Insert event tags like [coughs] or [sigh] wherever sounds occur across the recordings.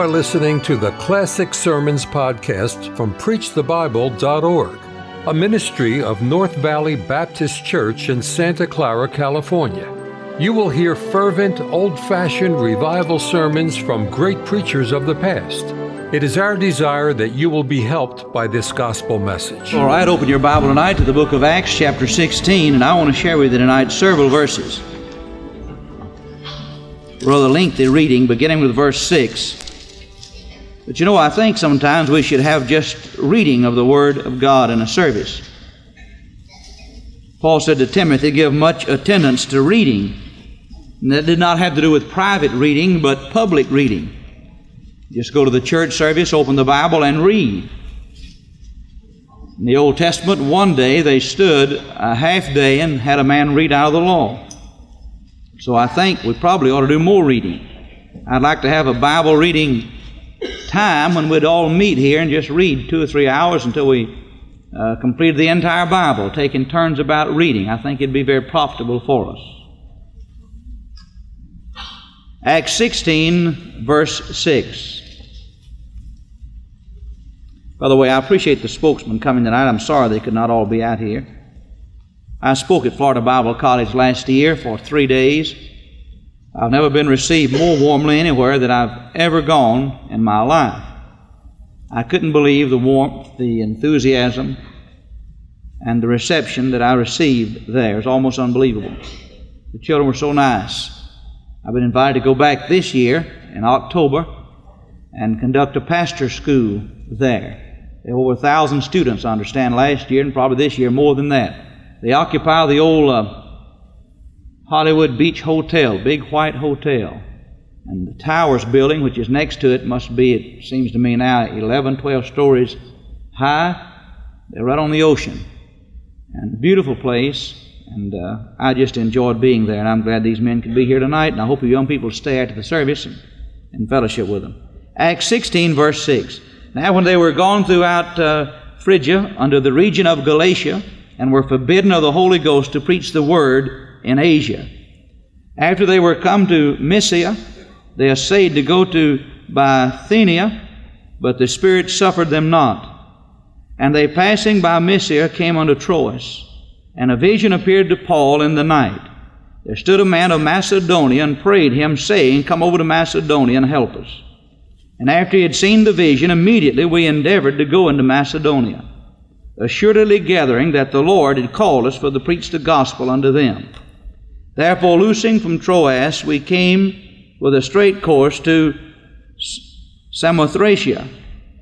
are listening to the Classic Sermons podcast from PreachTheBible.org, a ministry of North Valley Baptist Church in Santa Clara, California. You will hear fervent, old fashioned revival sermons from great preachers of the past. It is our desire that you will be helped by this gospel message. All right, open your Bible tonight to the book of Acts, chapter 16, and I want to share with you tonight several verses. Rather lengthy reading, beginning with verse 6. But you know, I think sometimes we should have just reading of the Word of God in a service. Paul said to Timothy, Give much attendance to reading. And that did not have to do with private reading, but public reading. Just go to the church service, open the Bible, and read. In the Old Testament, one day they stood a half day and had a man read out of the law. So I think we probably ought to do more reading. I'd like to have a Bible reading time when we'd all meet here and just read two or three hours until we uh, completed the entire Bible, taking turns about reading. I think it'd be very profitable for us. Acts 16, verse 6. By the way, I appreciate the spokesman coming tonight. I'm sorry they could not all be out here. I spoke at Florida Bible College last year for three days. I've never been received more warmly anywhere than I've ever gone in my life. I couldn't believe the warmth, the enthusiasm, and the reception that I received there. It's almost unbelievable. The children were so nice. I've been invited to go back this year in October and conduct a pastor school there. There were over a thousand students, I understand, last year, and probably this year more than that. They occupy the old uh, Hollywood Beach Hotel, big white hotel. And the Towers building, which is next to it, must be, it seems to me now, 11, 12 stories high. They're right on the ocean. And beautiful place. And uh, I just enjoyed being there. And I'm glad these men could be here tonight. And I hope you young people stay after the service and, and fellowship with them. Acts 16, verse 6. Now, when they were gone throughout uh, Phrygia, under the region of Galatia, and were forbidden of the Holy Ghost to preach the word in Asia. After they were come to Mysia, they essayed to go to Bithynia, but the Spirit suffered them not. And they passing by Mysia came unto Troas, and a vision appeared to Paul in the night. There stood a man of Macedonia and prayed him, saying, Come over to Macedonia and help us. And after he had seen the vision, immediately we endeavored to go into Macedonia, assuredly gathering that the Lord had called us for to preach the gospel unto them. Therefore, loosing from Troas, we came with a straight course to Samothracia,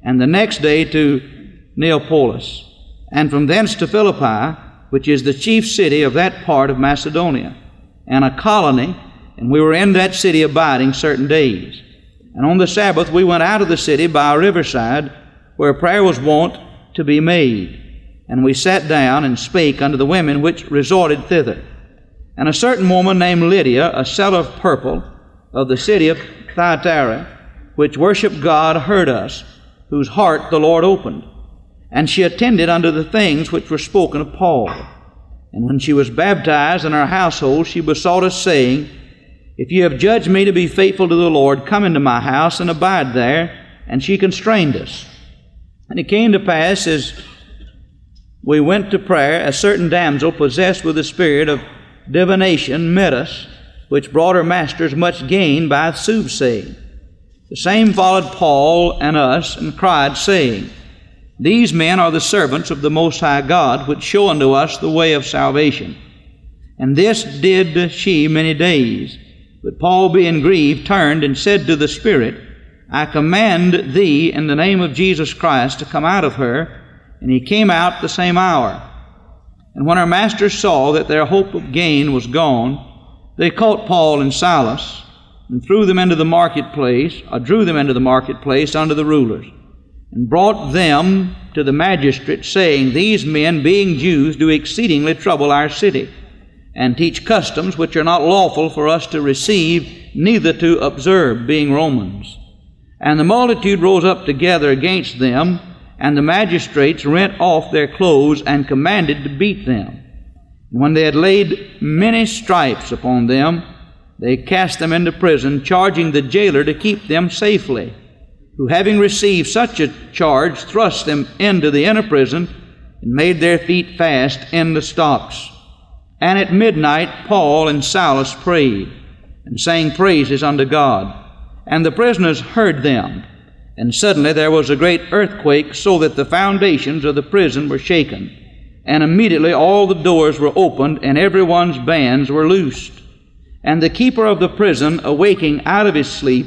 and the next day to Neapolis, and from thence to Philippi, which is the chief city of that part of Macedonia, and a colony, and we were in that city abiding certain days. And on the Sabbath we went out of the city by a riverside, where prayer was wont to be made. And we sat down and spake unto the women which resorted thither. And a certain woman named Lydia, a seller of purple of the city of Thyatira, which worshipped God, heard us, whose heart the Lord opened. And she attended unto the things which were spoken of Paul. And when she was baptized in our household, she besought us, saying, If you have judged me to be faithful to the Lord, come into my house and abide there. And she constrained us. And it came to pass as we went to prayer, a certain damsel possessed with the spirit of divination met us, which brought her masters much gain by soothsaying. The same followed Paul and us, and cried, saying, These men are the servants of the Most High God, which show unto us the way of salvation. And this did she many days. But Paul, being grieved, turned and said to the Spirit, I command thee in the name of Jesus Christ to come out of her. And he came out the same hour. And when our masters saw that their hope of gain was gone, they caught Paul and Silas and threw them into the marketplace, or drew them into the marketplace under the rulers, and brought them to the magistrate, saying, These men, being Jews, do exceedingly trouble our city, and teach customs which are not lawful for us to receive, neither to observe, being Romans. And the multitude rose up together against them, and the magistrates rent off their clothes and commanded to beat them. When they had laid many stripes upon them, they cast them into prison, charging the jailer to keep them safely. who having received such a charge thrust them into the inner prison and made their feet fast in the stocks. And at midnight Paul and Silas prayed and sang praises unto God. And the prisoners heard them. And suddenly there was a great earthquake, so that the foundations of the prison were shaken. And immediately all the doors were opened, and everyone's bands were loosed. And the keeper of the prison, awaking out of his sleep,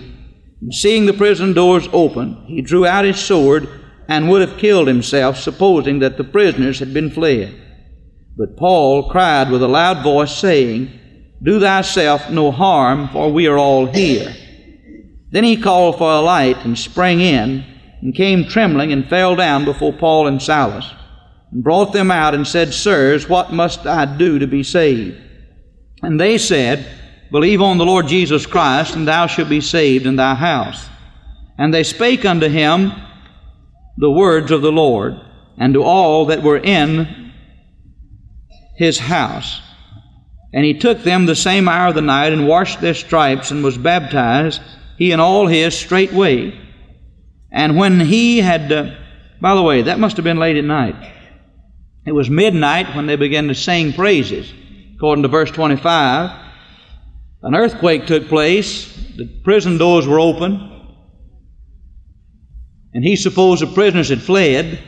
and seeing the prison doors open, he drew out his sword and would have killed himself, supposing that the prisoners had been fled. But Paul cried with a loud voice, saying, Do thyself no harm, for we are all here. Then he called for a light and sprang in, and came trembling and fell down before Paul and Silas, and brought them out and said, Sirs, what must I do to be saved? And they said, Believe on the Lord Jesus Christ, and thou shalt be saved in thy house. And they spake unto him the words of the Lord, and to all that were in his house. And he took them the same hour of the night, and washed their stripes, and was baptized, he and all his straightway. And when he had, uh, by the way, that must have been late at night. It was midnight when they began to sing praises, according to verse 25. An earthquake took place, the prison doors were open, and he supposed the prisoners had fled.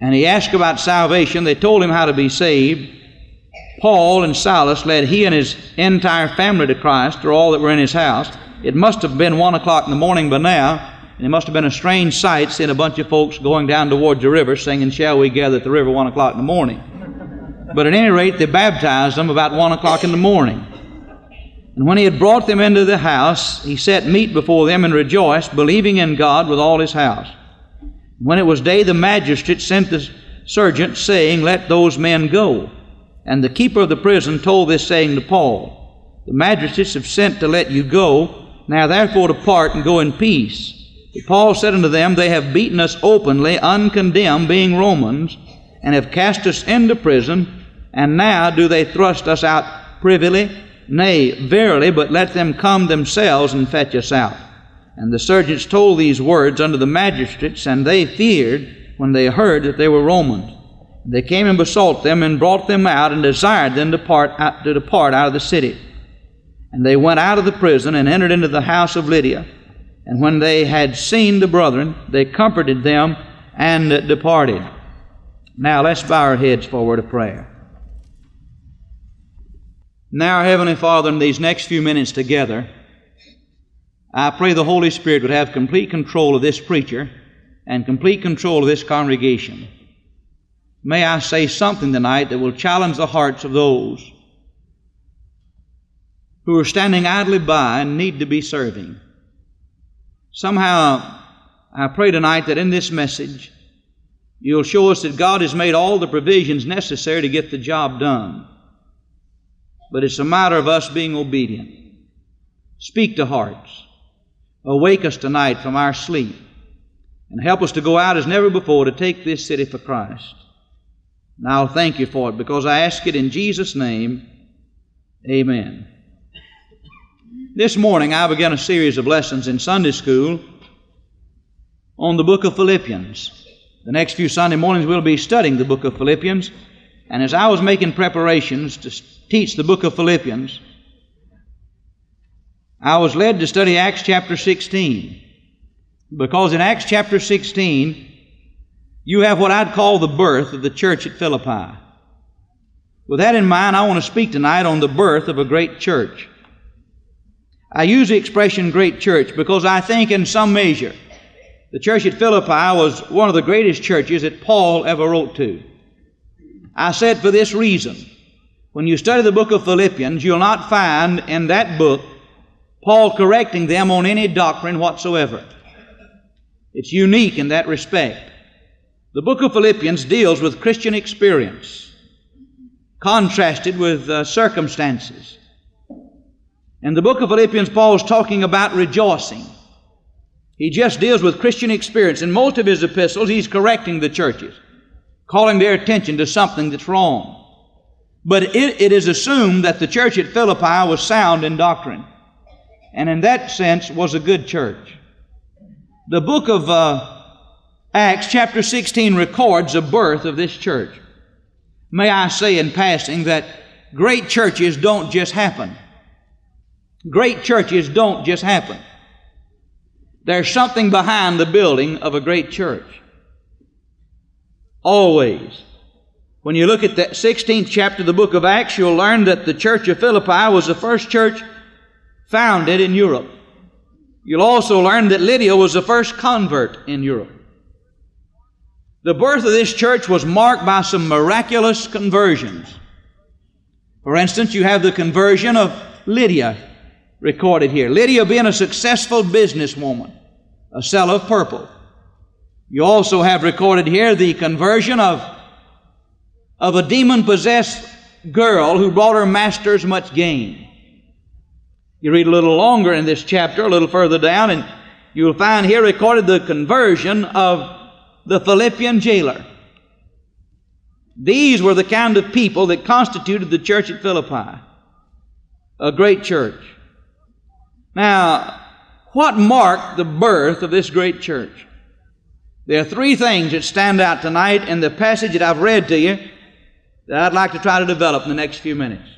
And he asked about salvation. They told him how to be saved. Paul and Silas led he and his entire family to Christ, or all that were in his house. It must have been one o'clock in the morning by now, and it must have been a strange sight seeing a bunch of folks going down towards the river singing, Shall we gather at the river one o'clock in the morning? But at any rate, they baptized them about one o'clock in the morning. And when he had brought them into the house, he set meat before them and rejoiced, believing in God with all his house. When it was day, the magistrate sent the serjeant, saying, Let those men go. And the keeper of the prison told this saying to Paul, The magistrates have sent to let you go. Now therefore depart and go in peace. But Paul said unto them, They have beaten us openly, uncondemned, being Romans, and have cast us into prison and now do they thrust us out privily? Nay, verily, but let them come themselves and fetch us out. And the serjeants told these words unto the magistrates, and they feared when they heard that they were Romans. They came and besought them and brought them out and desired them to, part out, to depart out of the city. And they went out of the prison and entered into the house of Lydia. And when they had seen the brethren, they comforted them and departed. Now let's bow our heads for a word of prayer. Now, Heavenly Father, in these next few minutes together, I pray the Holy Spirit would have complete control of this preacher and complete control of this congregation. May I say something tonight that will challenge the hearts of those who are standing idly by and need to be serving. Somehow, I pray tonight that in this message, you'll show us that God has made all the provisions necessary to get the job done but it's a matter of us being obedient. Speak to hearts. Awake us tonight from our sleep and help us to go out as never before to take this city for Christ. And I'll thank you for it because I ask it in Jesus' name. Amen. This morning I began a series of lessons in Sunday school on the book of Philippians. The next few Sunday mornings we'll be studying the book of Philippians. And as I was making preparations to teach the book of Philippians, I was led to study Acts chapter 16. Because in Acts chapter 16, you have what I'd call the birth of the church at Philippi. With that in mind, I want to speak tonight on the birth of a great church. I use the expression great church because I think, in some measure, the church at Philippi was one of the greatest churches that Paul ever wrote to. I said for this reason when you study the book of Philippians, you'll not find in that book Paul correcting them on any doctrine whatsoever. It's unique in that respect. The book of Philippians deals with Christian experience, contrasted with uh, circumstances. In the book of Philippians, Paul's talking about rejoicing. He just deals with Christian experience. In most of his epistles, he's correcting the churches, calling their attention to something that's wrong. But it, it is assumed that the church at Philippi was sound in doctrine. and in that sense was a good church. The book of uh, Acts, chapter 16, records the birth of this church. May I say in passing that great churches don't just happen. Great churches don't just happen. There's something behind the building of a great church. Always. When you look at that 16th chapter of the book of Acts, you'll learn that the church of Philippi was the first church founded in Europe. You'll also learn that Lydia was the first convert in Europe. The birth of this church was marked by some miraculous conversions. For instance, you have the conversion of Lydia recorded here. Lydia being a successful businesswoman, a seller of purple. You also have recorded here the conversion of, of a demon possessed girl who brought her masters much gain. You read a little longer in this chapter, a little further down, and you'll find here recorded the conversion of the Philippian jailer. These were the kind of people that constituted the church at Philippi, a great church. Now, what marked the birth of this great church? There are three things that stand out tonight in the passage that I've read to you that I'd like to try to develop in the next few minutes.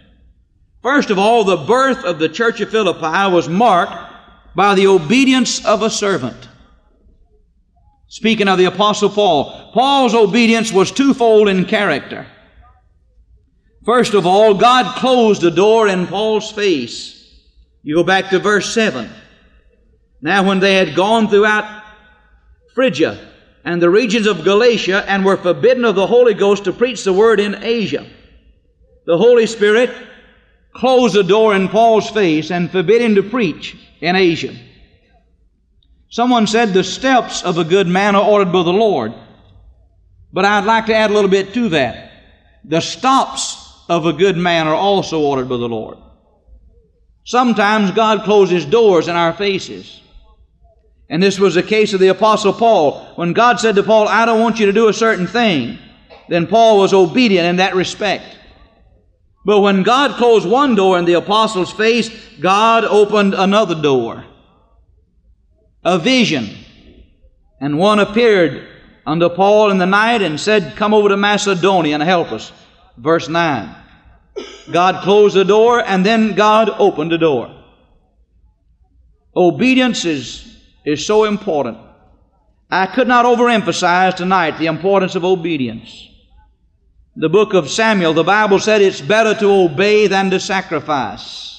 First of all, the birth of the church of Philippi was marked by the obedience of a servant. Speaking of the Apostle Paul, Paul's obedience was twofold in character. First of all, God closed the door in Paul's face. You go back to verse 7. Now, when they had gone throughout Phrygia and the regions of Galatia and were forbidden of the Holy Ghost to preach the word in Asia, the Holy Spirit closed the door in Paul's face and forbid him to preach in Asia. Someone said the steps of a good man are ordered by the Lord. But I'd like to add a little bit to that. The stops of a good man are also ordered by the Lord. Sometimes God closes doors in our faces. And this was the case of the Apostle Paul. When God said to Paul, I don't want you to do a certain thing, then Paul was obedient in that respect. But when God closed one door in the apostle's face, God opened another door. A vision. And one appeared unto Paul in the night and said, Come over to Macedonia and help us. Verse 9. God closed the door and then God opened the door. Obedience is, is so important. I could not overemphasize tonight the importance of obedience the book of Samuel, the Bible said it's better to obey than to sacrifice.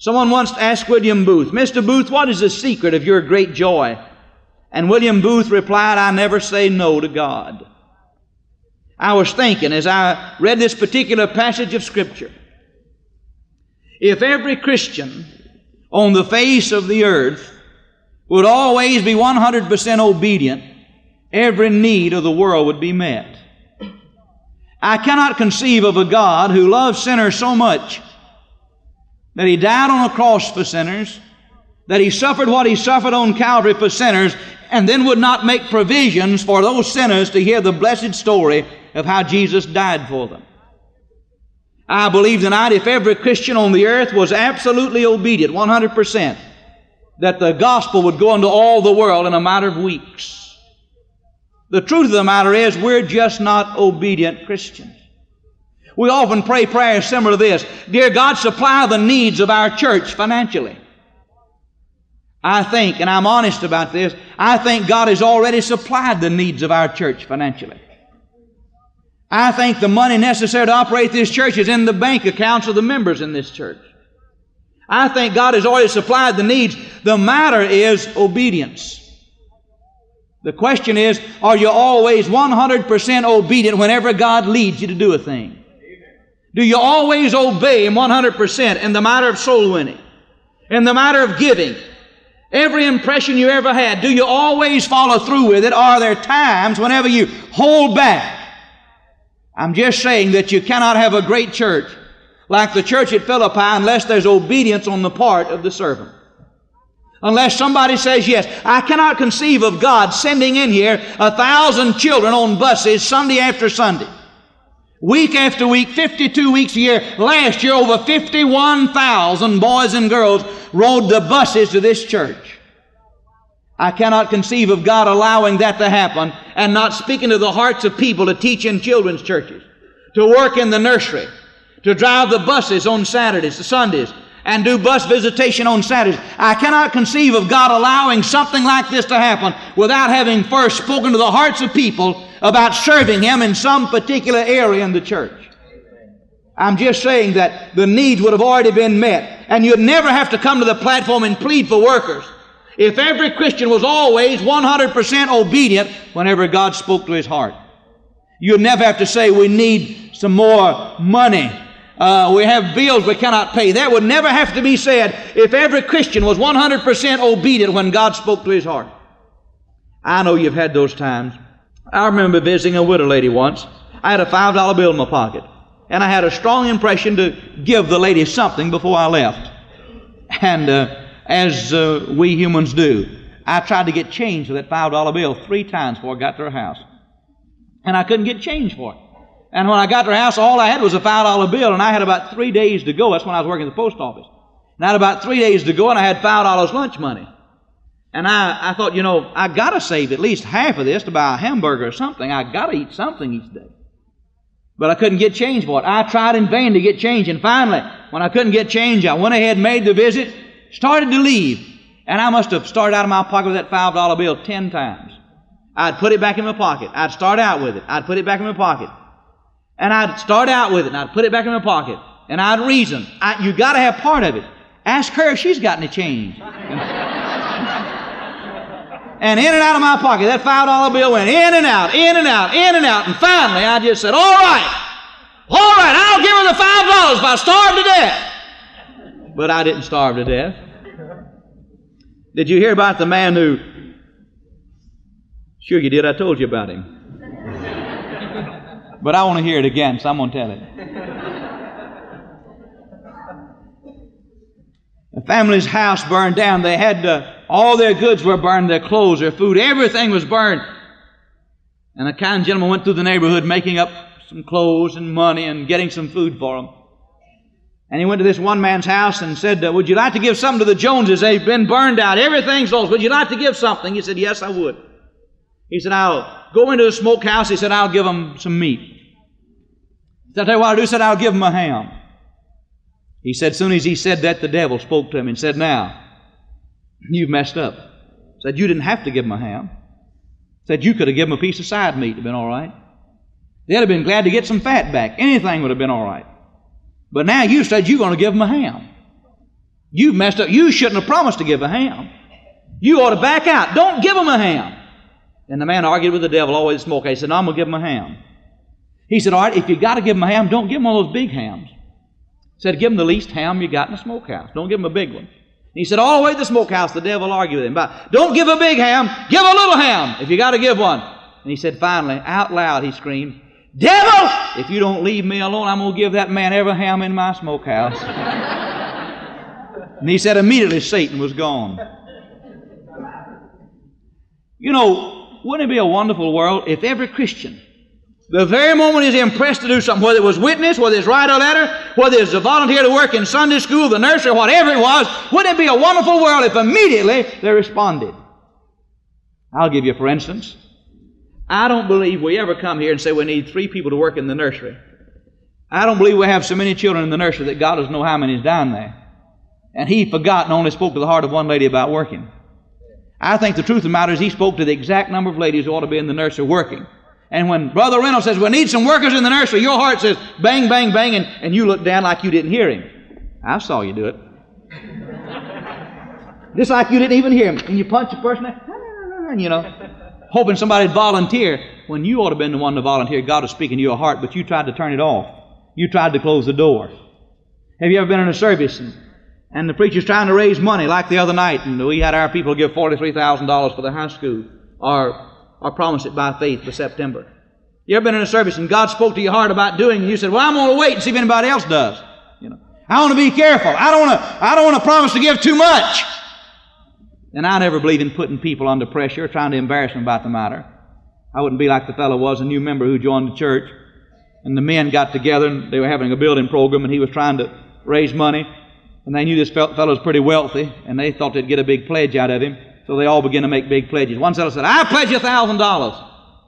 Someone once asked William Booth, Mr. Booth, what is the secret of your great joy? And William Booth replied, I never say no to God. I was thinking as I read this particular passage of Scripture, if every Christian on the face of the earth would always be 100% obedient, every need of the world would be met. I cannot conceive of a God who loves sinners so much that He died on a cross for sinners, that He suffered what He suffered on Calvary for sinners, and then would not make provisions for those sinners to hear the blessed story of how Jesus died for them. I believe tonight if every Christian on the earth was absolutely obedient, 100%, that the gospel would go into all the world in a matter of weeks. The truth of the matter is, we're just not obedient Christians. We often pray prayers similar to this Dear God, supply the needs of our church financially. I think, and I'm honest about this, I think God has already supplied the needs of our church financially. I think the money necessary to operate this church is in the bank accounts of the members in this church. I think God has already supplied the needs. The matter is obedience. The question is, are you always 100% obedient whenever God leads you to do a thing? Do you always obey Him 100% in the matter of soul winning? In the matter of giving? Every impression you ever had, do you always follow through with it? Are there times whenever you hold back? I'm just saying that you cannot have a great church like the church at Philippi unless there's obedience on the part of the servant. Unless somebody says yes. I cannot conceive of God sending in here a thousand children on buses Sunday after Sunday. Week after week, 52 weeks a year. Last year, over 51,000 boys and girls rode the buses to this church. I cannot conceive of God allowing that to happen and not speaking to the hearts of people to teach in children's churches, to work in the nursery, to drive the buses on Saturdays, the Sundays, and do bus visitation on Saturdays. I cannot conceive of God allowing something like this to happen without having first spoken to the hearts of people about serving Him in some particular area in the church. I'm just saying that the needs would have already been met, and you'd never have to come to the platform and plead for workers. If every Christian was always 100% obedient whenever God spoke to his heart, you'd never have to say, We need some more money. Uh, we have bills we cannot pay. That would never have to be said if every Christian was 100% obedient when God spoke to his heart. I know you've had those times. I remember visiting a widow lady once. I had a $5 bill in my pocket. And I had a strong impression to give the lady something before I left. And uh, as uh, we humans do, I tried to get change for that $5 bill three times before I got to her house. And I couldn't get change for it. And when I got to her house, all I had was a $5 bill, and I had about three days to go. That's when I was working at the post office. And I had about three days to go, and I had $5 lunch money. And I, I thought, you know, I got to save at least half of this to buy a hamburger or something. I got to eat something each day. But I couldn't get change for it. I tried in vain to get change. And finally, when I couldn't get change, I went ahead and made the visit, started to leave. And I must have started out of my pocket with that $5 bill 10 times. I'd put it back in my pocket. I'd start out with it. I'd put it back in my pocket. And I'd start out with it and I'd put it back in my pocket. And I'd reason. I, you got to have part of it. Ask her if she's got any change. [laughs] and in and out of my pocket, that $5 bill went in and out, in and out, in and out. And finally, I just said, All right, all right, I'll give her the $5 if I starve to death. But I didn't starve to death. Did you hear about the man who? Sure, you did. I told you about him. But I want to hear it again, so I'm going to tell it. The family's house burned down. They had to all their goods were burned, their clothes, their food, everything was burned. And a kind gentleman went through the neighborhood making up some clothes and money and getting some food for them. And he went to this one man's house and said, uh, Would you like to give something to the Joneses? They've been burned out. Everything's lost. Would you like to give something? He said, Yes, I would. He said, I'll go into the smokehouse. He said, I'll give them some meat. He said, I'll tell you what I'll do. He said, I'll give them a ham. He said, soon as he said that, the devil spoke to him and said, Now, You've messed up. Said you didn't have to give them a ham. Said you could have given them a piece of side meat, have been all right. They'd have been glad to get some fat back. Anything would have been all right. But now you said you're going to give them a ham. You've messed up. You shouldn't have promised to give a ham. You ought to back out. Don't give them a ham. And the man argued with the devil, always smoke. He said, no, I'm going to give him a ham. He said, all right, if you got to give him a ham, don't give him one of those big hams. He said, give him the least ham you got in the smokehouse. Don't give him a big one. He said, all the way to the smokehouse, the devil argued with him But don't give a big ham, give a little ham if you got to give one. And he said, finally, out loud, he screamed, Devil, if you don't leave me alone, I'm going to give that man every ham in my smokehouse. and he said, immediately Satan was gone. You know, wouldn't it be a wonderful world if every Christian the very moment he's impressed to do something, whether it was witness, whether it's write a letter, whether it's a volunteer to work in Sunday school, the nursery, whatever it was, wouldn't it be a wonderful world if immediately they responded? I'll give you, for instance, I don't believe we ever come here and say we need three people to work in the nursery. I don't believe we have so many children in the nursery that God doesn't know how many is down there. And he forgot and only spoke to the heart of one lady about working. I think the truth of the matter is he spoke to the exact number of ladies who ought to be in the nursery working. And when Brother Reynolds says, we need some workers in the nursery, your heart says, bang, bang, bang, and, and you look down like you didn't hear him. I saw you do it. [laughs] Just like you didn't even hear him. And you punch a person, ah, you know, hoping somebody'd volunteer. When you ought to have been the one to volunteer, God was speaking to your heart, but you tried to turn it off. You tried to close the door. Have you ever been in a service and, and the preacher's trying to raise money like the other night, and we had our people give $43,000 for the high school, or or promise it by faith for September. You ever been in a service and God spoke to your heart about doing, and you said, "Well, I'm going to wait and see if anybody else does." You know, I want to be careful. I don't want to. I don't want to promise to give too much. And I never believe in putting people under pressure, trying to embarrass them about the matter. I wouldn't be like the fellow was, a new member who joined the church. and the men got together and they were having a building program and he was trying to raise money. And they knew this fellow was pretty wealthy and they thought they'd get a big pledge out of him. So they all began to make big pledges. One fellow said, I pledge you a thousand dollars.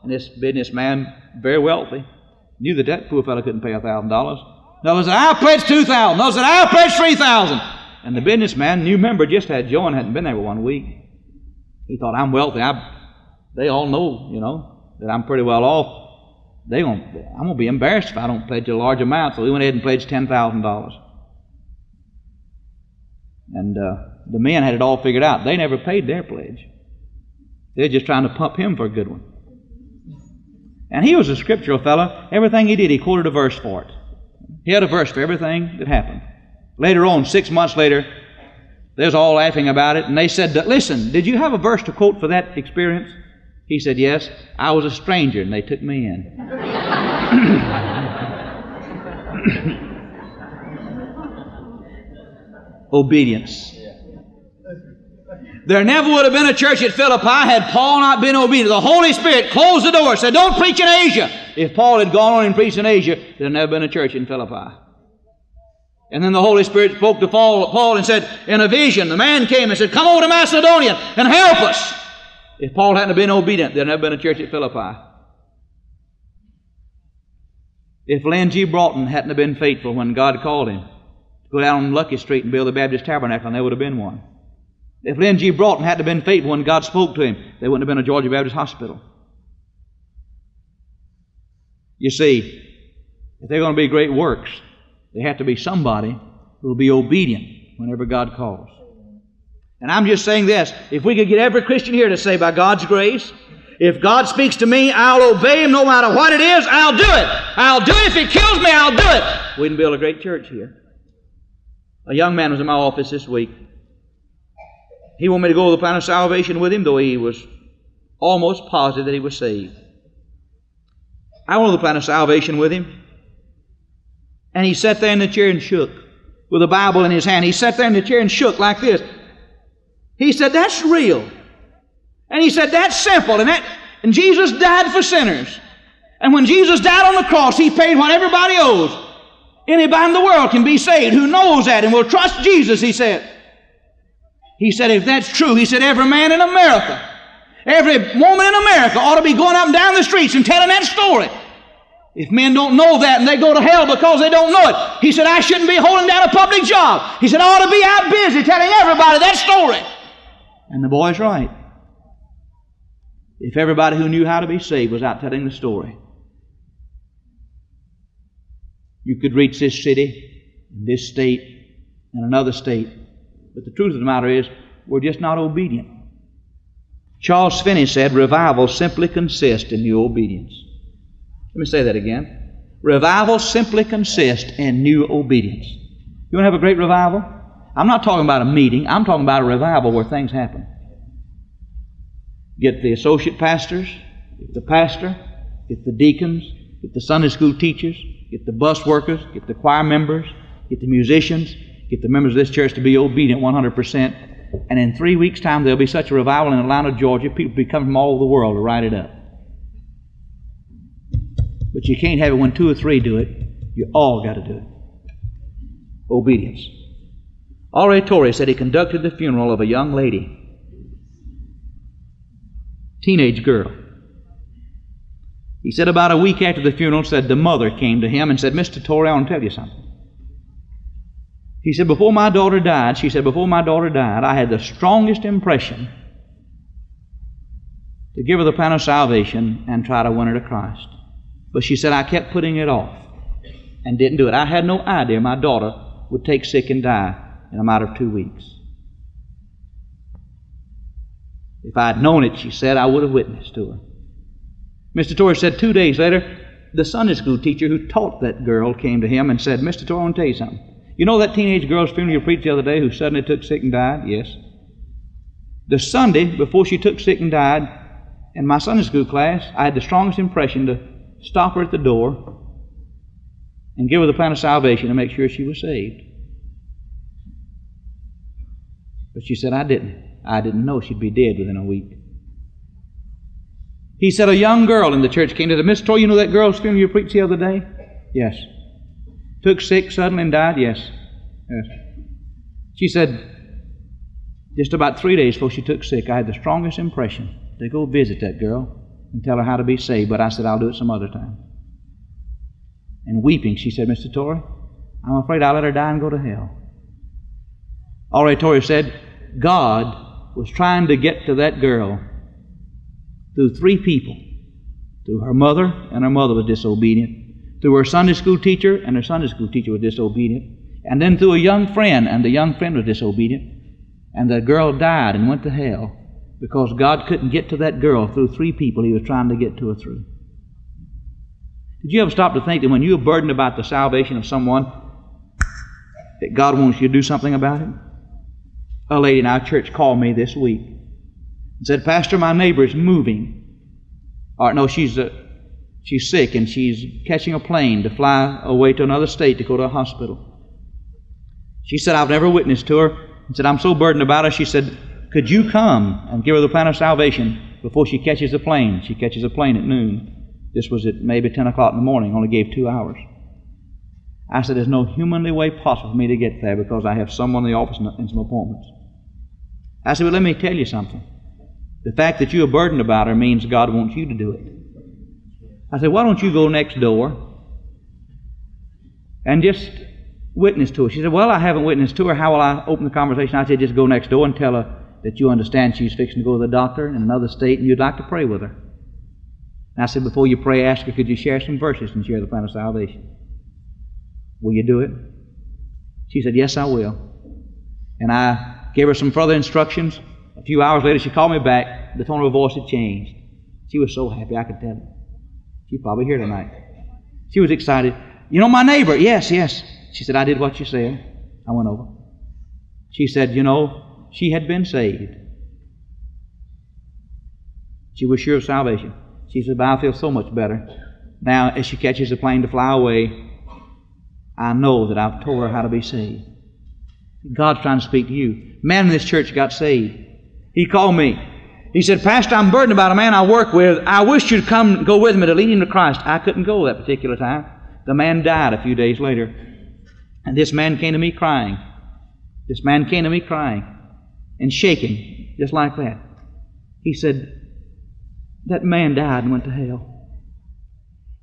And this businessman, very wealthy, knew that that poor fellow couldn't pay a thousand dollars. Another said, I pledge two thousand. Another said, I pledge three thousand. And the businessman, new member, just had joined, hadn't been there for one week. He thought, I'm wealthy. I, they all know, you know, that I'm pretty well off they gonna, I'm going to be embarrassed if I don't pledge a large amount. So he went ahead and pledged $10,000. And uh, the men had it all figured out. They never paid their pledge. They're just trying to pump him for a good one. And he was a scriptural fellow. Everything he did, he quoted a verse for it. He had a verse for everything that happened. Later on, six months later, they was all laughing about it, and they said, Listen, did you have a verse to quote for that experience? He said, Yes, I was a stranger and they took me in. [clears throat] [clears throat] [laughs] Obedience. There never would have been a church at Philippi had Paul not been obedient. The Holy Spirit closed the door, said, Don't preach in Asia. If Paul had gone on and preached in Asia, there'd never been a church in Philippi. And then the Holy Spirit spoke to Paul and said, In a vision, the man came and said, Come over to Macedonia and help us. If Paul hadn't been obedient, there'd never been a church at Philippi. If Len G. Broughton hadn't been faithful when God called him go down on Luckie Street and build the Baptist Tabernacle, and there would have been one. If Len G. Broughton hadn't been faithful when God spoke to him, there wouldn't have been a Georgia Baptist Hospital. You see, if they're going to be great works, they have to be somebody who will be obedient whenever God calls. And I'm just saying this if we could get every Christian here to say, by God's grace, if God speaks to me, I'll obey Him no matter what it is, I'll do it. I'll do it. If He kills me, I'll do it. We can build a great church here. A young man was in my office this week. He wanted me to go to the plan of salvation with him, though he was almost positive that he was saved. I went to the plan of salvation with him. And he sat there in the chair and shook with a Bible in his hand. He sat there in the chair and shook like this. He said, That's real. And he said, That's simple. And, that, and Jesus died for sinners. And when Jesus died on the cross, he paid what everybody owes. Anybody in the world can be saved who knows that and will trust Jesus, he said. He said, if that's true, he said, every man in America, every woman in America ought to be going up and down the streets and telling that story. If men don't know that and they go to hell because they don't know it, he said, I shouldn't be holding down a public job. He said, I ought to be out busy telling everybody that story. And the boy's right. If everybody who knew how to be saved was out telling the story, you could reach this city, this state, and another state. But the truth of the matter is, we're just not obedient. Charles Finney said, Revival simply consists in new obedience. Let me say that again. Revival simply consists in new obedience. You want to have a great revival? I'm not talking about a meeting, I'm talking about a revival where things happen. Get the associate pastors, get the pastor, get the deacons, get the Sunday school teachers, get the bus workers, get the choir members, get the musicians, get the members of this church to be obedient 100%. And in three weeks' time, there'll be such a revival in Atlanta, Georgia, people will be coming from all over the world to write it up. But you can't have it when two or three do it. You all got to do it. Obedience. R.A. Torrey said he conducted the funeral of a young lady, teenage girl. He said about a week after the funeral, said the mother came to him and said, Mr. Torrey, I want to tell you something. He said, Before my daughter died, she said, Before my daughter died, I had the strongest impression to give her the plan of salvation and try to win her to Christ. But she said, I kept putting it off and didn't do it. I had no idea my daughter would take sick and die in a matter of two weeks. If I had known it, she said, I would have witnessed to her. Mr. Torrey said two days later, the Sunday school teacher who taught that girl came to him and said, Mr. Torrey, I want to tell you something. You know that teenage girl's funeral you preached the other day who suddenly took sick and died? Yes. The Sunday before she took sick and died, in my Sunday school class, I had the strongest impression to stop her at the door and give her the plan of salvation to make sure she was saved. But she said, I didn't. I didn't know she'd be dead within a week. He said a young girl in the church came to the Mr. Torrey, you know that girl's funeral you preached the other day? Yes. Took sick suddenly and died? Yes. Yes. She said, just about three days before she took sick, I had the strongest impression to go visit that girl and tell her how to be saved, but I said, I'll do it some other time. And weeping, she said, Mr. Torrey, I'm afraid I'll let her die and go to hell. All right, Torrey said, God was trying to get to that girl through three people. Through her mother, and her mother was disobedient, through her Sunday school teacher, and her Sunday school teacher was disobedient, and then through a young friend, and the young friend was disobedient, and the girl died and went to hell because God couldn't get to that girl through three people he was trying to get to her through. Did you ever stop to think that when you're burdened about the salvation of someone, that God wants you to do something about it? A lady in our church called me this week and said, Pastor, my neighbor is moving. Or no, she's uh, she's sick and she's catching a plane to fly away to another state to go to a hospital. She said, I've never witnessed to her. And said, I'm so burdened about her. She said, Could you come and give her the plan of salvation before she catches the plane? She catches a plane at noon. This was at maybe 10 o'clock in the morning, only gave two hours. I said, There's no humanly way possible for me to get there because I have someone in the office and some appointments. I said, Well, let me tell you something. The fact that you're burdened about her means God wants you to do it. I said, Why don't you go next door and just witness to her? She said, Well, I haven't witnessed to her. How will I open the conversation? I said, Just go next door and tell her that you understand she's fixing to go to the doctor in another state and you'd like to pray with her. And I said, Before you pray, ask her, Could you share some verses and share the plan of salvation? Will you do it? She said, Yes, I will. And I gave her some further instructions. A few hours later, she called me back. The tone of her voice had changed. She was so happy, I could tell. She's probably here tonight. She was excited. You know my neighbor? Yes, yes. She said, I did what you said. I went over. She said, You know, she had been saved. She was sure of salvation. She said, But I feel so much better. Now, as she catches the plane to fly away, I know that I've told her how to be saved. God's trying to speak to you. Man in this church got saved. He called me. He said, Pastor, I'm burdened about a man I work with. I wish you'd come go with me to lead him to Christ. I couldn't go that particular time. The man died a few days later. And this man came to me crying. This man came to me crying and shaking, just like that. He said, That man died and went to hell.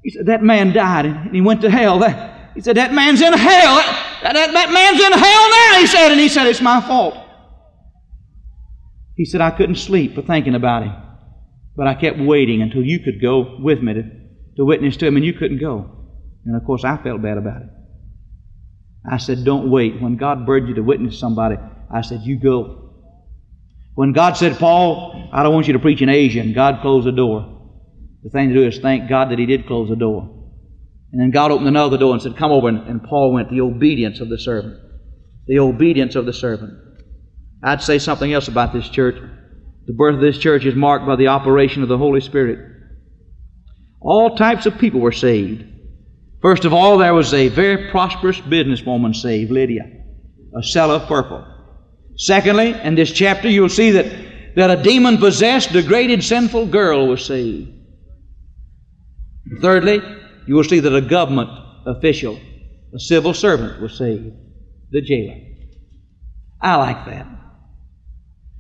He said, That man died and he went to hell. He said, That man's in hell. That, that, that man's in hell now, he said. And he said, It's my fault. He said, I couldn't sleep for thinking about him. But I kept waiting until you could go with me to, to witness to him, and you couldn't go. And of course, I felt bad about it. I said, Don't wait. When God burned you to witness somebody, I said, You go. When God said, Paul, I don't want you to preach in Asia, and God closed the door, the thing to do is thank God that He did close the door. And then God opened another door and said, Come over. And, and Paul went, The obedience of the servant. The obedience of the servant. I'd say something else about this church. The birth of this church is marked by the operation of the Holy Spirit. All types of people were saved. First of all, there was a very prosperous businesswoman saved, Lydia, a seller of purple. Secondly, in this chapter, you'll see that, that a demon possessed, degraded, sinful girl was saved. Thirdly, you will see that a government official, a civil servant, was saved, the jailer. I like that.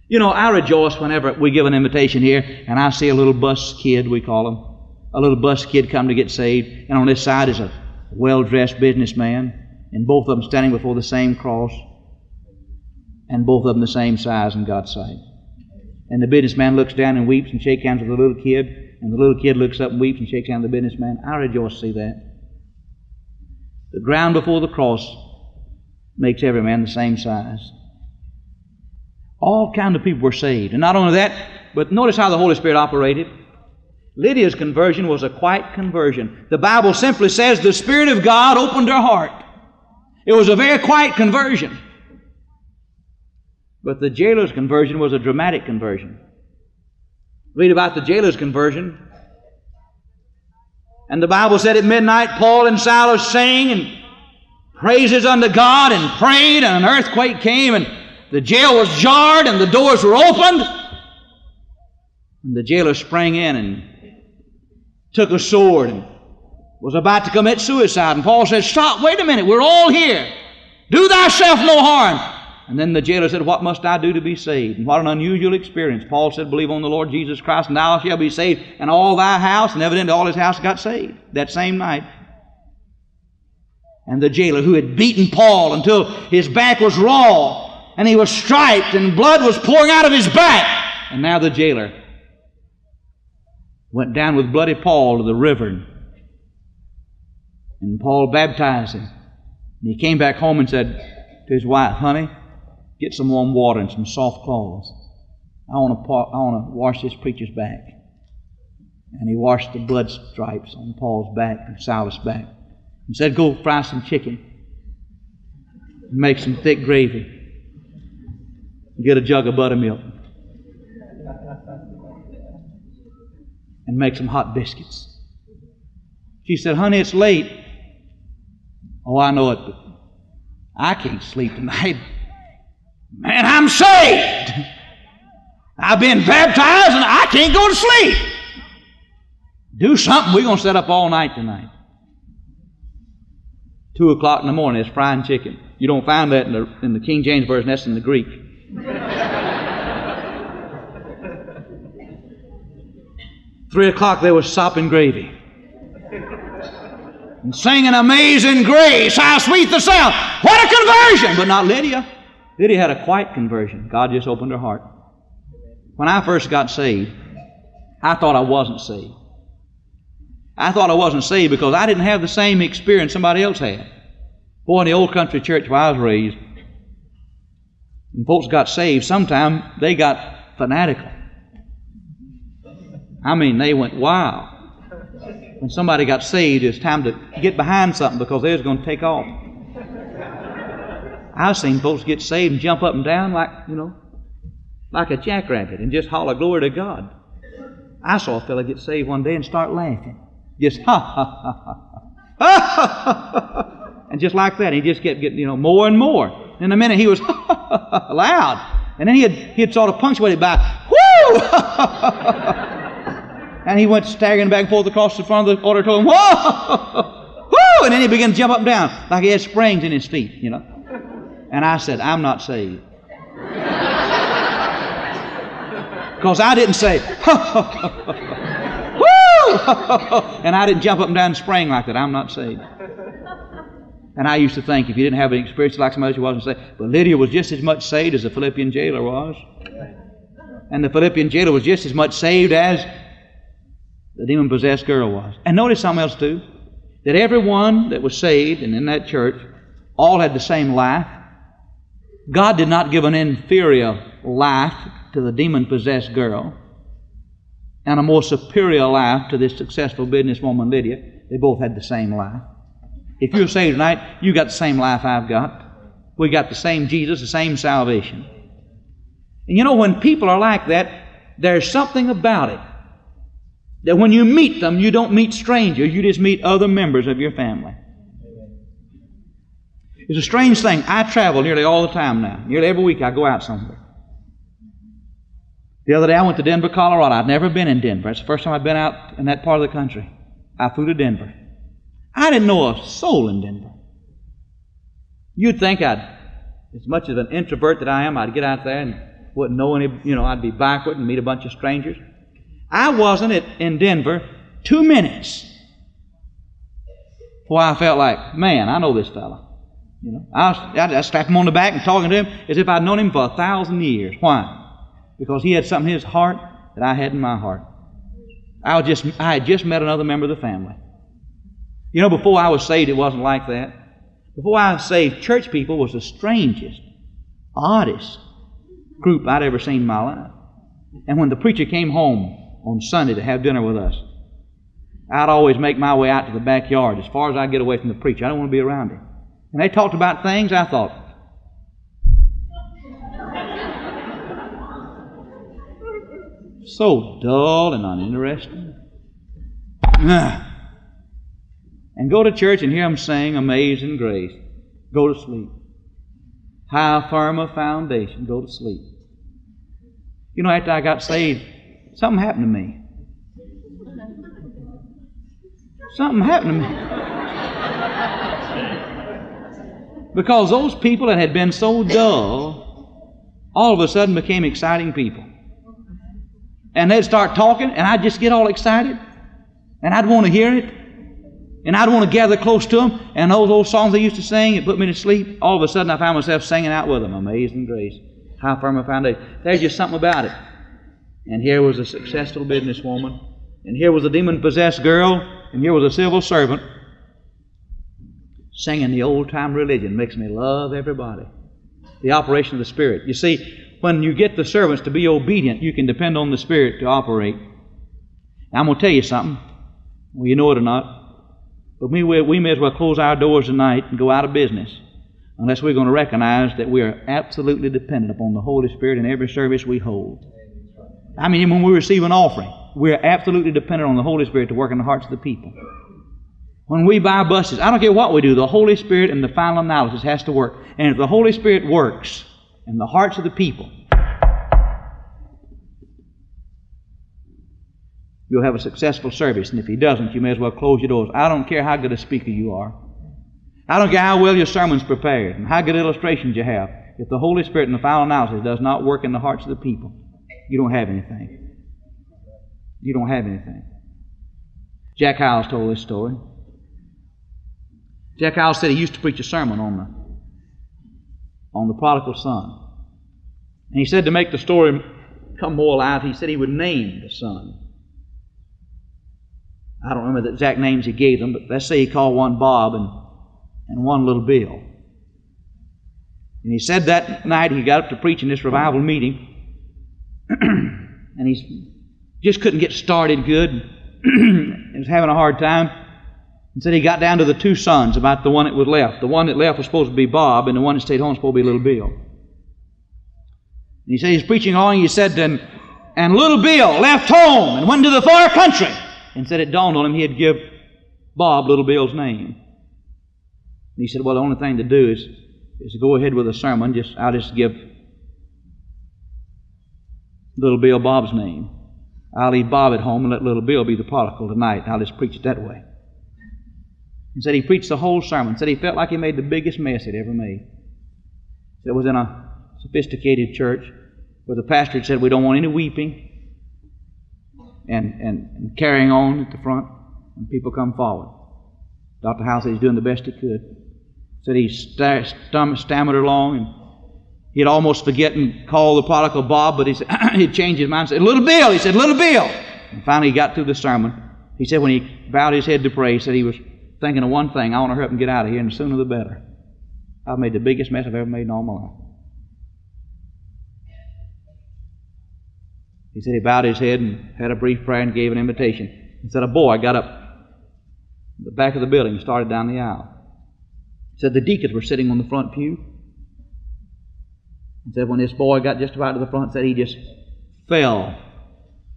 You know, I rejoice whenever we give an invitation here and I see a little bus kid, we call him, a little bus kid come to get saved, and on this side is a well dressed businessman, and both of them standing before the same cross, and both of them the same size in God's sight. And the businessman looks down and weeps and shakes hands with the little kid, and the little kid looks up and weeps and shakes hands with the businessman. I rejoice to see that. The ground before the cross makes every man the same size. All kind of people were saved. And not only that, but notice how the Holy Spirit operated. Lydia's conversion was a quiet conversion. The Bible simply says the Spirit of God opened her heart. It was a very quiet conversion. But the jailer's conversion was a dramatic conversion. Read about the jailer's conversion. And the Bible said at midnight, Paul and Silas sang and praises unto God and prayed, and an earthquake came, and the jail was jarred and the doors were opened. And the jailer sprang in and took a sword and was about to commit suicide. And Paul said, Stop, wait a minute, we're all here. Do thyself no harm. And then the jailer said, What must I do to be saved? And what an unusual experience. Paul said, Believe on the Lord Jesus Christ, and thou shalt be saved, and all thy house. And evidently all his house got saved that same night. And the jailer, who had beaten Paul until his back was raw, and he was striped, and blood was pouring out of his back. And now the jailer went down with bloody Paul to the river. And Paul baptized him. And he came back home and said to his wife, Honey, get some warm water and some soft cloths. I want to, I want to wash this preacher's back. And he washed the blood stripes on Paul's back and Silas' back. And said, Go fry some chicken. And make some thick gravy. Get a jug of buttermilk. And make some hot biscuits. She said, Honey, it's late. Oh, I know it, but I can't sleep tonight. Man, I'm saved. I've been baptized and I can't go to sleep. Do something. We're going to set up all night tonight. Two o'clock in the morning, it's frying chicken. You don't find that in the, in the King James Version, that's in the Greek. Three o'clock, they were sopping gravy and singing Amazing Grace. How sweet the sound. What a conversion! But not Lydia. Lydia had a quiet conversion. God just opened her heart. When I first got saved, I thought I wasn't saved. I thought I wasn't saved because I didn't have the same experience somebody else had. Boy, in the old country church where I was raised, when folks got saved, sometimes they got fanatical. I mean, they went wild when somebody got saved, it's time to get behind something because they was going to take off. I've seen folks get saved and jump up and down like, you know, like a jackrabbit and just holler glory to God. I saw a fellow get saved one day and start laughing. Just ha ha ha ha ha. ha, ha and just like that, he just kept getting, you know, more and more. In a minute, he was ha ha ha ha loud. And then he had, he had sort of punctuated by, whoo! And he went staggering back and forth across the front of the auditorium. [laughs] Whoa! Whoa! And then he began to jump up and down like he had springs in his feet, you know. And I said, I'm not saved. [laughs] Because I didn't say, [laughs] Woo! and I didn't jump up and down and spring like that. I'm not saved. And I used to think if you didn't have an experience like somebody wasn't saved, but Lydia was just as much saved as the Philippian jailer was. And the Philippian jailer was just as much saved as the demon possessed girl was. And notice something else too that everyone that was saved and in that church all had the same life. God did not give an inferior life to the demon possessed girl and a more superior life to this successful businesswoman Lydia. They both had the same life. If you're saved tonight, you got the same life I've got. We got the same Jesus, the same salvation. And you know, when people are like that, there's something about it that when you meet them, you don't meet strangers, you just meet other members of your family. It's a strange thing. I travel nearly all the time now. Nearly every week I go out somewhere. The other day I went to Denver, Colorado. I'd never been in Denver. It's the first time I've been out in that part of the country. I flew to Denver. I didn't know a soul in Denver. You'd think I'd, as much as an introvert that I am, I'd get out there and wouldn't know any, you know, I'd be backward and meet a bunch of strangers. I wasn't at, in Denver two minutes before I felt like, man, I know this fella. You know, I, was, I, slapped him on the back and talking to him as if I'd known him for a thousand years. Why? Because he had something in his heart that I had in my heart. I just I had just met another member of the family. You know, before I was saved, it wasn't like that. Before I was saved, church people was the strangest, oddest group I'd ever seen in my life. And when the preacher came home on Sunday to have dinner with us. I'd always make my way out to the backyard as far as I get away from the preacher. I don't want to be around him. And they talked about things I thought, [laughs] so dull and uninteresting. [sighs] and go to church and hear them sing Amazing Grace. Go to sleep. How firm a foundation. Go to sleep. You know, after I got saved, Something happened to me. Something happened to me. Because those people that had been so dull, all of a sudden became exciting people. And they'd start talking, and I'd just get all excited, and I'd want to hear it, and I'd want to gather close to them, and those old songs they used to sing, it put me to sleep. All of a sudden, I found myself singing out with them. Amazing grace. How firm a foundation. There's just something about it. And here was a successful businesswoman, and here was a demon possessed girl, and here was a civil servant singing the old time religion. Makes me love everybody. The operation of the Spirit. You see, when you get the servants to be obedient, you can depend on the Spirit to operate. Now, I'm going to tell you something. Well, you know it or not. But we, we may as well close our doors tonight and go out of business unless we're going to recognize that we are absolutely dependent upon the Holy Spirit in every service we hold. I mean, when we receive an offering, we're absolutely dependent on the Holy Spirit to work in the hearts of the people. When we buy buses, I don't care what we do, the Holy Spirit in the final analysis has to work. And if the Holy Spirit works in the hearts of the people, you'll have a successful service. And if he doesn't, you may as well close your doors. I don't care how good a speaker you are. I don't care how well your sermon's prepared and how good illustrations you have. If the Holy Spirit in the final analysis does not work in the hearts of the people, you don't have anything. You don't have anything. Jack Hyles told this story. Jack Hyles said he used to preach a sermon on the on the prodigal son. And he said to make the story come more alive, he said he would name the son. I don't remember the exact names he gave them, but let's say he called one Bob and, and one little Bill. And he said that night he got up to preach in this revival meeting, [clears throat] and he just couldn't get started good. [clears throat] he was having a hard time. And said he got down to the two sons about the one that was left. The one that left was supposed to be Bob, and the one that stayed home was supposed to be little Bill. And he said he's preaching on, and he said, and, and little Bill left home and went to the far country and said it dawned on him he'd give Bob Little Bill's name. And he said, Well, the only thing to do is, is to go ahead with the sermon. Just I'll just give Little Bill Bob's name. I'll leave Bob at home and let Little Bill be the prodigal tonight. I'll just preach it that way. He said he preached the whole sermon. Said he felt like he made the biggest mess he'd ever made. It was in a sophisticated church where the pastor had said, We don't want any weeping and, and, and carrying on at the front when people come forward. Dr. Hyles said he's doing the best he could. Said he st- stammered along and he'd almost forget and call the prodigal Bob, but he said, [clears throat] he'd changed his mind and said, Little Bill! He said, Little Bill! And finally he got through the sermon. He said when he bowed his head to pray, he said he was thinking of one thing, I want to help him get out of here, and the sooner the better. I've made the biggest mess I've ever made in all my life. He said he bowed his head and had a brief prayer and gave an invitation. He said a boy got up the back of the building and started down the aisle. He said the deacons were sitting on the front pew. He said when this boy got just about to the front, said he just fell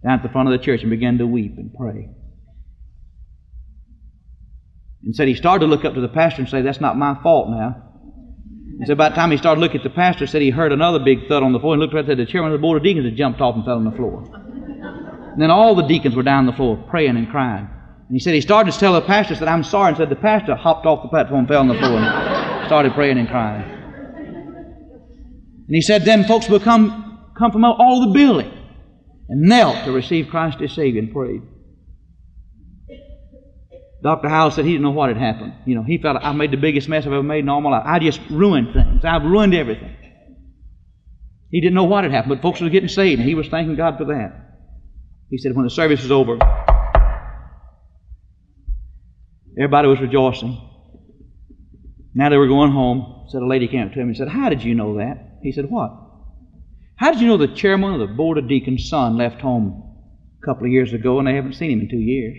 down at the front of the church and began to weep and pray. And said he started to look up to the pastor and say, That's not my fault now. And said by the time he started looking at the pastor, said he heard another big thud on the floor and looked right and said the chairman of the board of deacons had jumped off and fell on the floor. And then all the deacons were down on the floor praying and crying. And he said he started to tell the pastor, said, I'm sorry, and said the pastor hopped off the platform and fell on the floor and started praying and crying. And he said then folks would come, come from all the building and knelt to receive Christ as Savior and prayed. Dr. Hyles said he didn't know what had happened. You know, he felt I made the biggest mess I've ever made in all my life. I just ruined things. I've ruined everything. He didn't know what had happened, but folks were getting saved, and he was thanking God for that. He said when the service was over, everybody was rejoicing. Now they were going home. Said a lady came up to him and said, How did you know that? He said, What? How did you know the chairman of the Board of Deacons' son left home a couple of years ago and they haven't seen him in two years?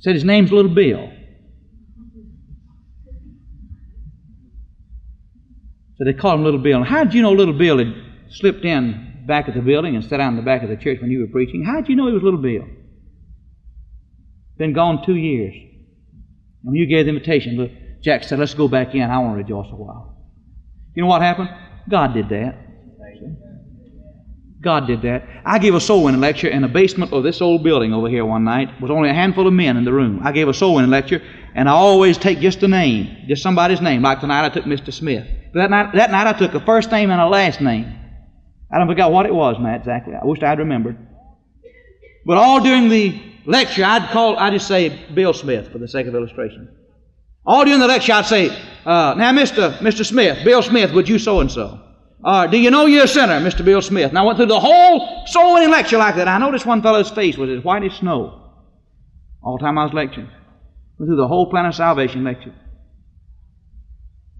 Said his name's Little Bill. So they called him Little Bill. And how did you know Little Bill had slipped in back of the building and sat down in the back of the church when you were preaching? How did you know he was Little Bill? Been gone two years. And when you gave the invitation, look, Jack said, let's go back in. I want to rejoice a while. You know what happened? God did that. God did that. I gave a soul winning lecture in the basement of this old building over here one night. There was only a handful of men in the room. I gave a soul winning lecture, and I always take just a name, just somebody's name. Like tonight, I took Mr. Smith. But that night, that night I took a first name and a last name. I don't forget what it was, Matt, exactly. I wish I'd remembered. But all during the lecture, I'd call, I'd just say Bill Smith for the sake of illustration. All during the lecture, I'd say, uh, now, Mr. Mr. Smith, Bill Smith, would you so and so? Uh, do you know you're a sinner, Mr. Bill Smith? And I went through the whole soul winning lecture like that. I noticed one fellow's face was as white as snow all the time I was lecturing. Went through the whole plan of salvation lecture.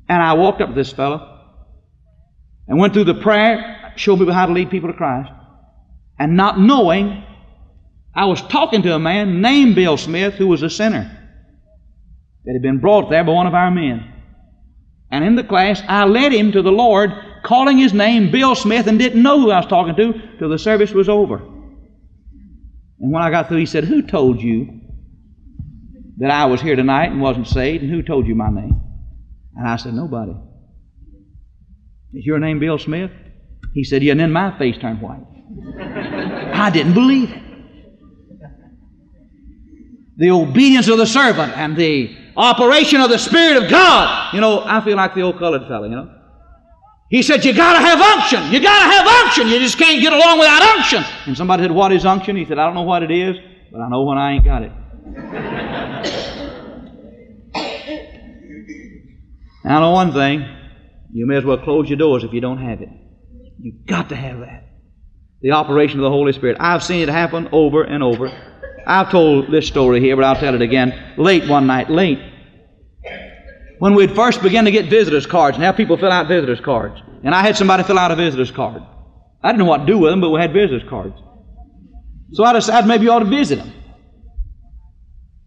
And I walked up to this fellow and went through the prayer, showed people how to lead people to Christ. And not knowing, I was talking to a man named Bill Smith who was a sinner that had been brought there by one of our men. And in the class, I led him to the Lord calling his name Bill Smith and didn't know who I was talking to till the service was over. And when I got through, he said, Who told you that I was here tonight and wasn't saved? And who told you my name? And I said, Nobody. Is your name Bill Smith? He said, Yeah, and then my face turned white. I didn't believe it. The obedience of the servant and the operation of the Spirit of God. You know, I feel like the old colored fellow, you know. He said, You got to have unction. You got to have unction. You just can't get along without unction. And somebody said, What is unction? He said, I don't know what it is, but I know when I ain't got it. [coughs] now, I know one thing. You may as well close your doors if you don't have it. You've got to have that. The operation of the Holy Spirit. I've seen it happen over and over. I've told this story here, but I'll tell it again. Late one night, late when we'd first begun to get visitors cards and have people fill out visitors cards. And I had somebody fill out a visitors card. I didn't know what to do with them, but we had visitors cards. So I decided maybe you ought to visit them.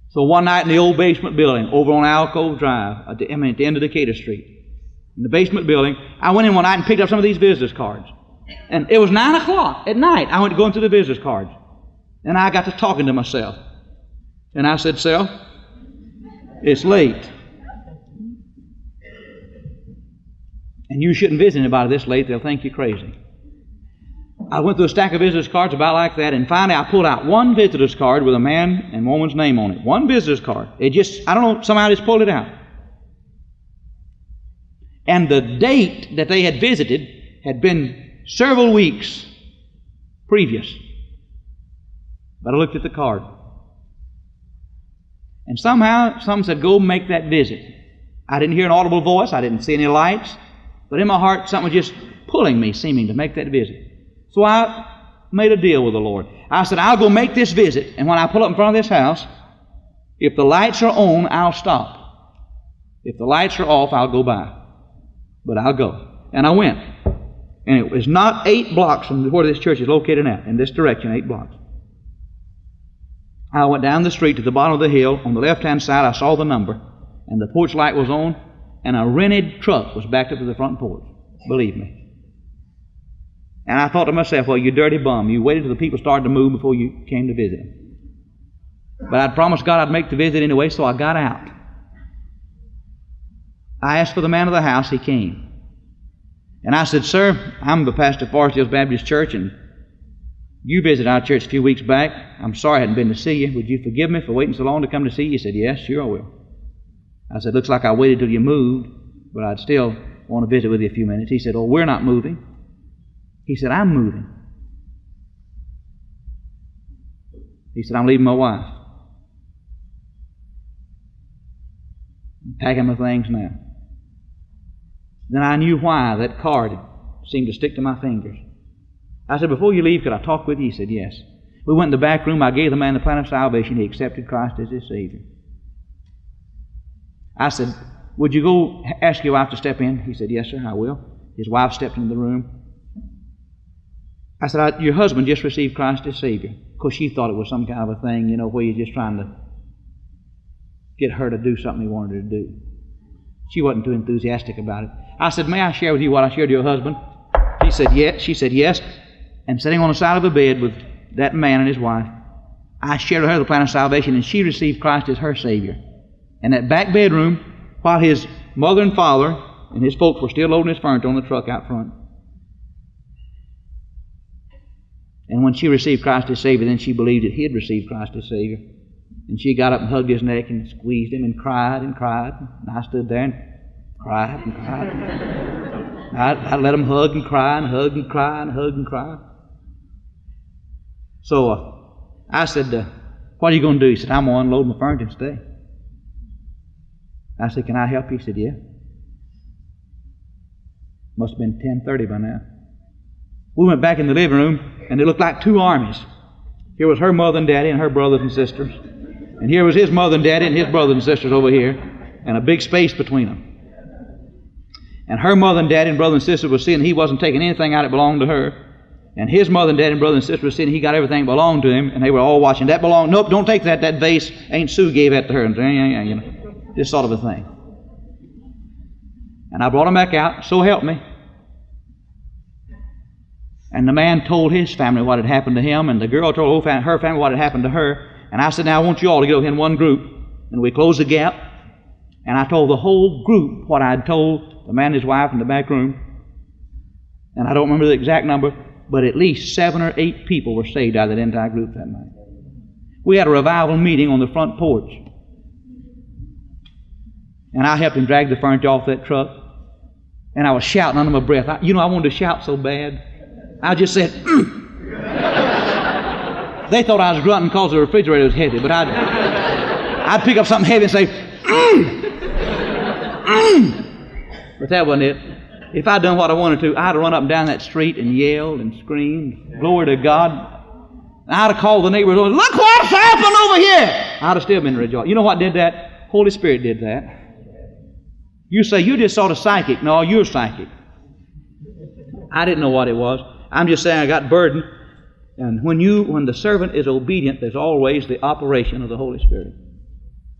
So one night in the old basement building over on Alcove Drive, at the, I mean at the end of Decatur Street, in the basement building, I went in one night and picked up some of these visitors cards. And it was nine o'clock at night. I went going through the visitors cards. And I got to talking to myself. And I said, Self, it's late. And you shouldn't visit anybody this late, they'll think you're crazy. I went through a stack of visitors cards about like that, and finally I pulled out one visitor's card with a man and woman's name on it. One visitor's card. It just, I don't know, somehow just pulled it out. And the date that they had visited had been several weeks previous. But I looked at the card. And somehow, some said, Go make that visit. I didn't hear an audible voice, I didn't see any lights. But in my heart, something was just pulling me, seeming to make that visit. So I made a deal with the Lord. I said, I'll go make this visit, and when I pull up in front of this house, if the lights are on, I'll stop. If the lights are off, I'll go by. But I'll go. And I went. And it was not eight blocks from where this church is located at, in this direction, eight blocks. I went down the street to the bottom of the hill. On the left hand side, I saw the number, and the porch light was on, and a rented truck was backed up to the front porch. Believe me. And I thought to myself, well, you dirty bum. You waited till the people started to move before you came to visit them. But I'd promised God I'd make the visit anyway, so I got out. I asked for the man of the house. He came. And I said, Sir, I'm the pastor of Forrest Hills Baptist Church, and you visited our church a few weeks back. I'm sorry I hadn't been to see you. Would you forgive me for waiting so long to come to see you? He said, Yes, sure I will. I said, Looks like I waited till you moved, but I'd still want to visit with you a few minutes. He said, Oh, we're not moving. He said, I'm moving. He said, I'm leaving my wife. I'm packing my things now. Then I knew why that card seemed to stick to my fingers. I said, Before you leave, could I talk with you? He said, Yes. We went in the back room. I gave the man the plan of salvation. He accepted Christ as his Savior. I said, Would you go ask your wife to step in? He said, Yes, sir, I will. His wife stepped into the room. I said, Your husband just received Christ as Savior. Of course, she thought it was some kind of a thing, you know, where you're just trying to get her to do something he wanted her to do. She wasn't too enthusiastic about it. I said, May I share with you what I shared with your husband? She said, Yes. She said, Yes. And sitting on the side of a bed with that man and his wife, I shared with her the plan of salvation, and she received Christ as her Savior in that back bedroom while his mother and father and his folks were still loading his furniture on the truck out front. And when she received Christ as Savior, then she believed that he had received Christ as Savior. And she got up and hugged his neck and squeezed him and cried and cried. And I stood there and cried and cried. [laughs] I, I let him hug and cry and hug and cry and hug and cry. So uh, I said, uh, What are you going to do? He said, I'm going to unload my furniture today. I said, Can I help you? He said, Yeah. Must have been 10.30 by now. We went back in the living room, and it looked like two armies. Here was her mother and daddy and her brothers and sisters. And here was his mother and daddy and his brothers and sisters over here, and a big space between them. And her mother and daddy and brother and sister were seeing he wasn't taking anything out that belonged to her. And his mother and daddy and brother and sister were sitting. he got everything that belonged to him, and they were all watching. That belonged, nope, don't take that. That vase, Aunt Sue gave that to her. And, you know, this sort of a thing. And I brought him back out, so help me. And the man told his family what had happened to him, and the girl told her family what had happened to her. And I said, Now I want you all to go in one group. And we closed the gap. And I told the whole group what I had told the man and his wife in the back room. And I don't remember the exact number, but at least seven or eight people were saved out of that entire group that night. We had a revival meeting on the front porch. And I helped him drag the furniture off that truck. And I was shouting under my breath. I, you know, I wanted to shout so bad. I just said, mm. [laughs] They thought I was grunting because the refrigerator was heavy, but I'd, I'd pick up something heavy and say, mm. [laughs] Mm. But that wasn't it. If I'd done what I wanted to, I'd have run up and down that street and yelled and screamed, Glory to God. I'd have called the neighbors, Look what's happened over here! I'd have still been rejoiced. You know what did that? Holy Spirit did that. You say, You just sort of psychic. No, you're psychic. I didn't know what it was. I'm just saying I got burdened. And when you, when the servant is obedient, there's always the operation of the Holy Spirit.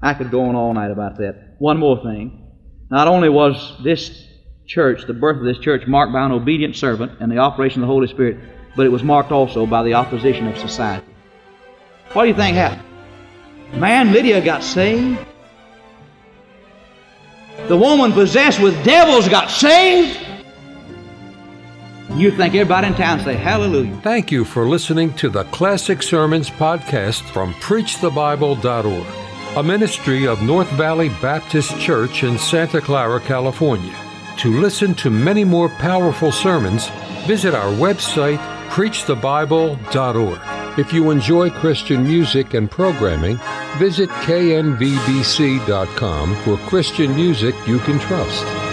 I could go on all night about that. One more thing. Not only was this church, the birth of this church, marked by an obedient servant and the operation of the Holy Spirit, but it was marked also by the opposition of society. What do you think happened? Man, Lydia got saved. The woman possessed with devils got saved. You think everybody in town say hallelujah. Thank you for listening to the Classic Sermons podcast from preachthebible.org, a ministry of North Valley Baptist Church in Santa Clara, California. To listen to many more powerful sermons, visit our website preachthebible.org. If you enjoy Christian music and programming, visit knvbc.com for Christian music you can trust.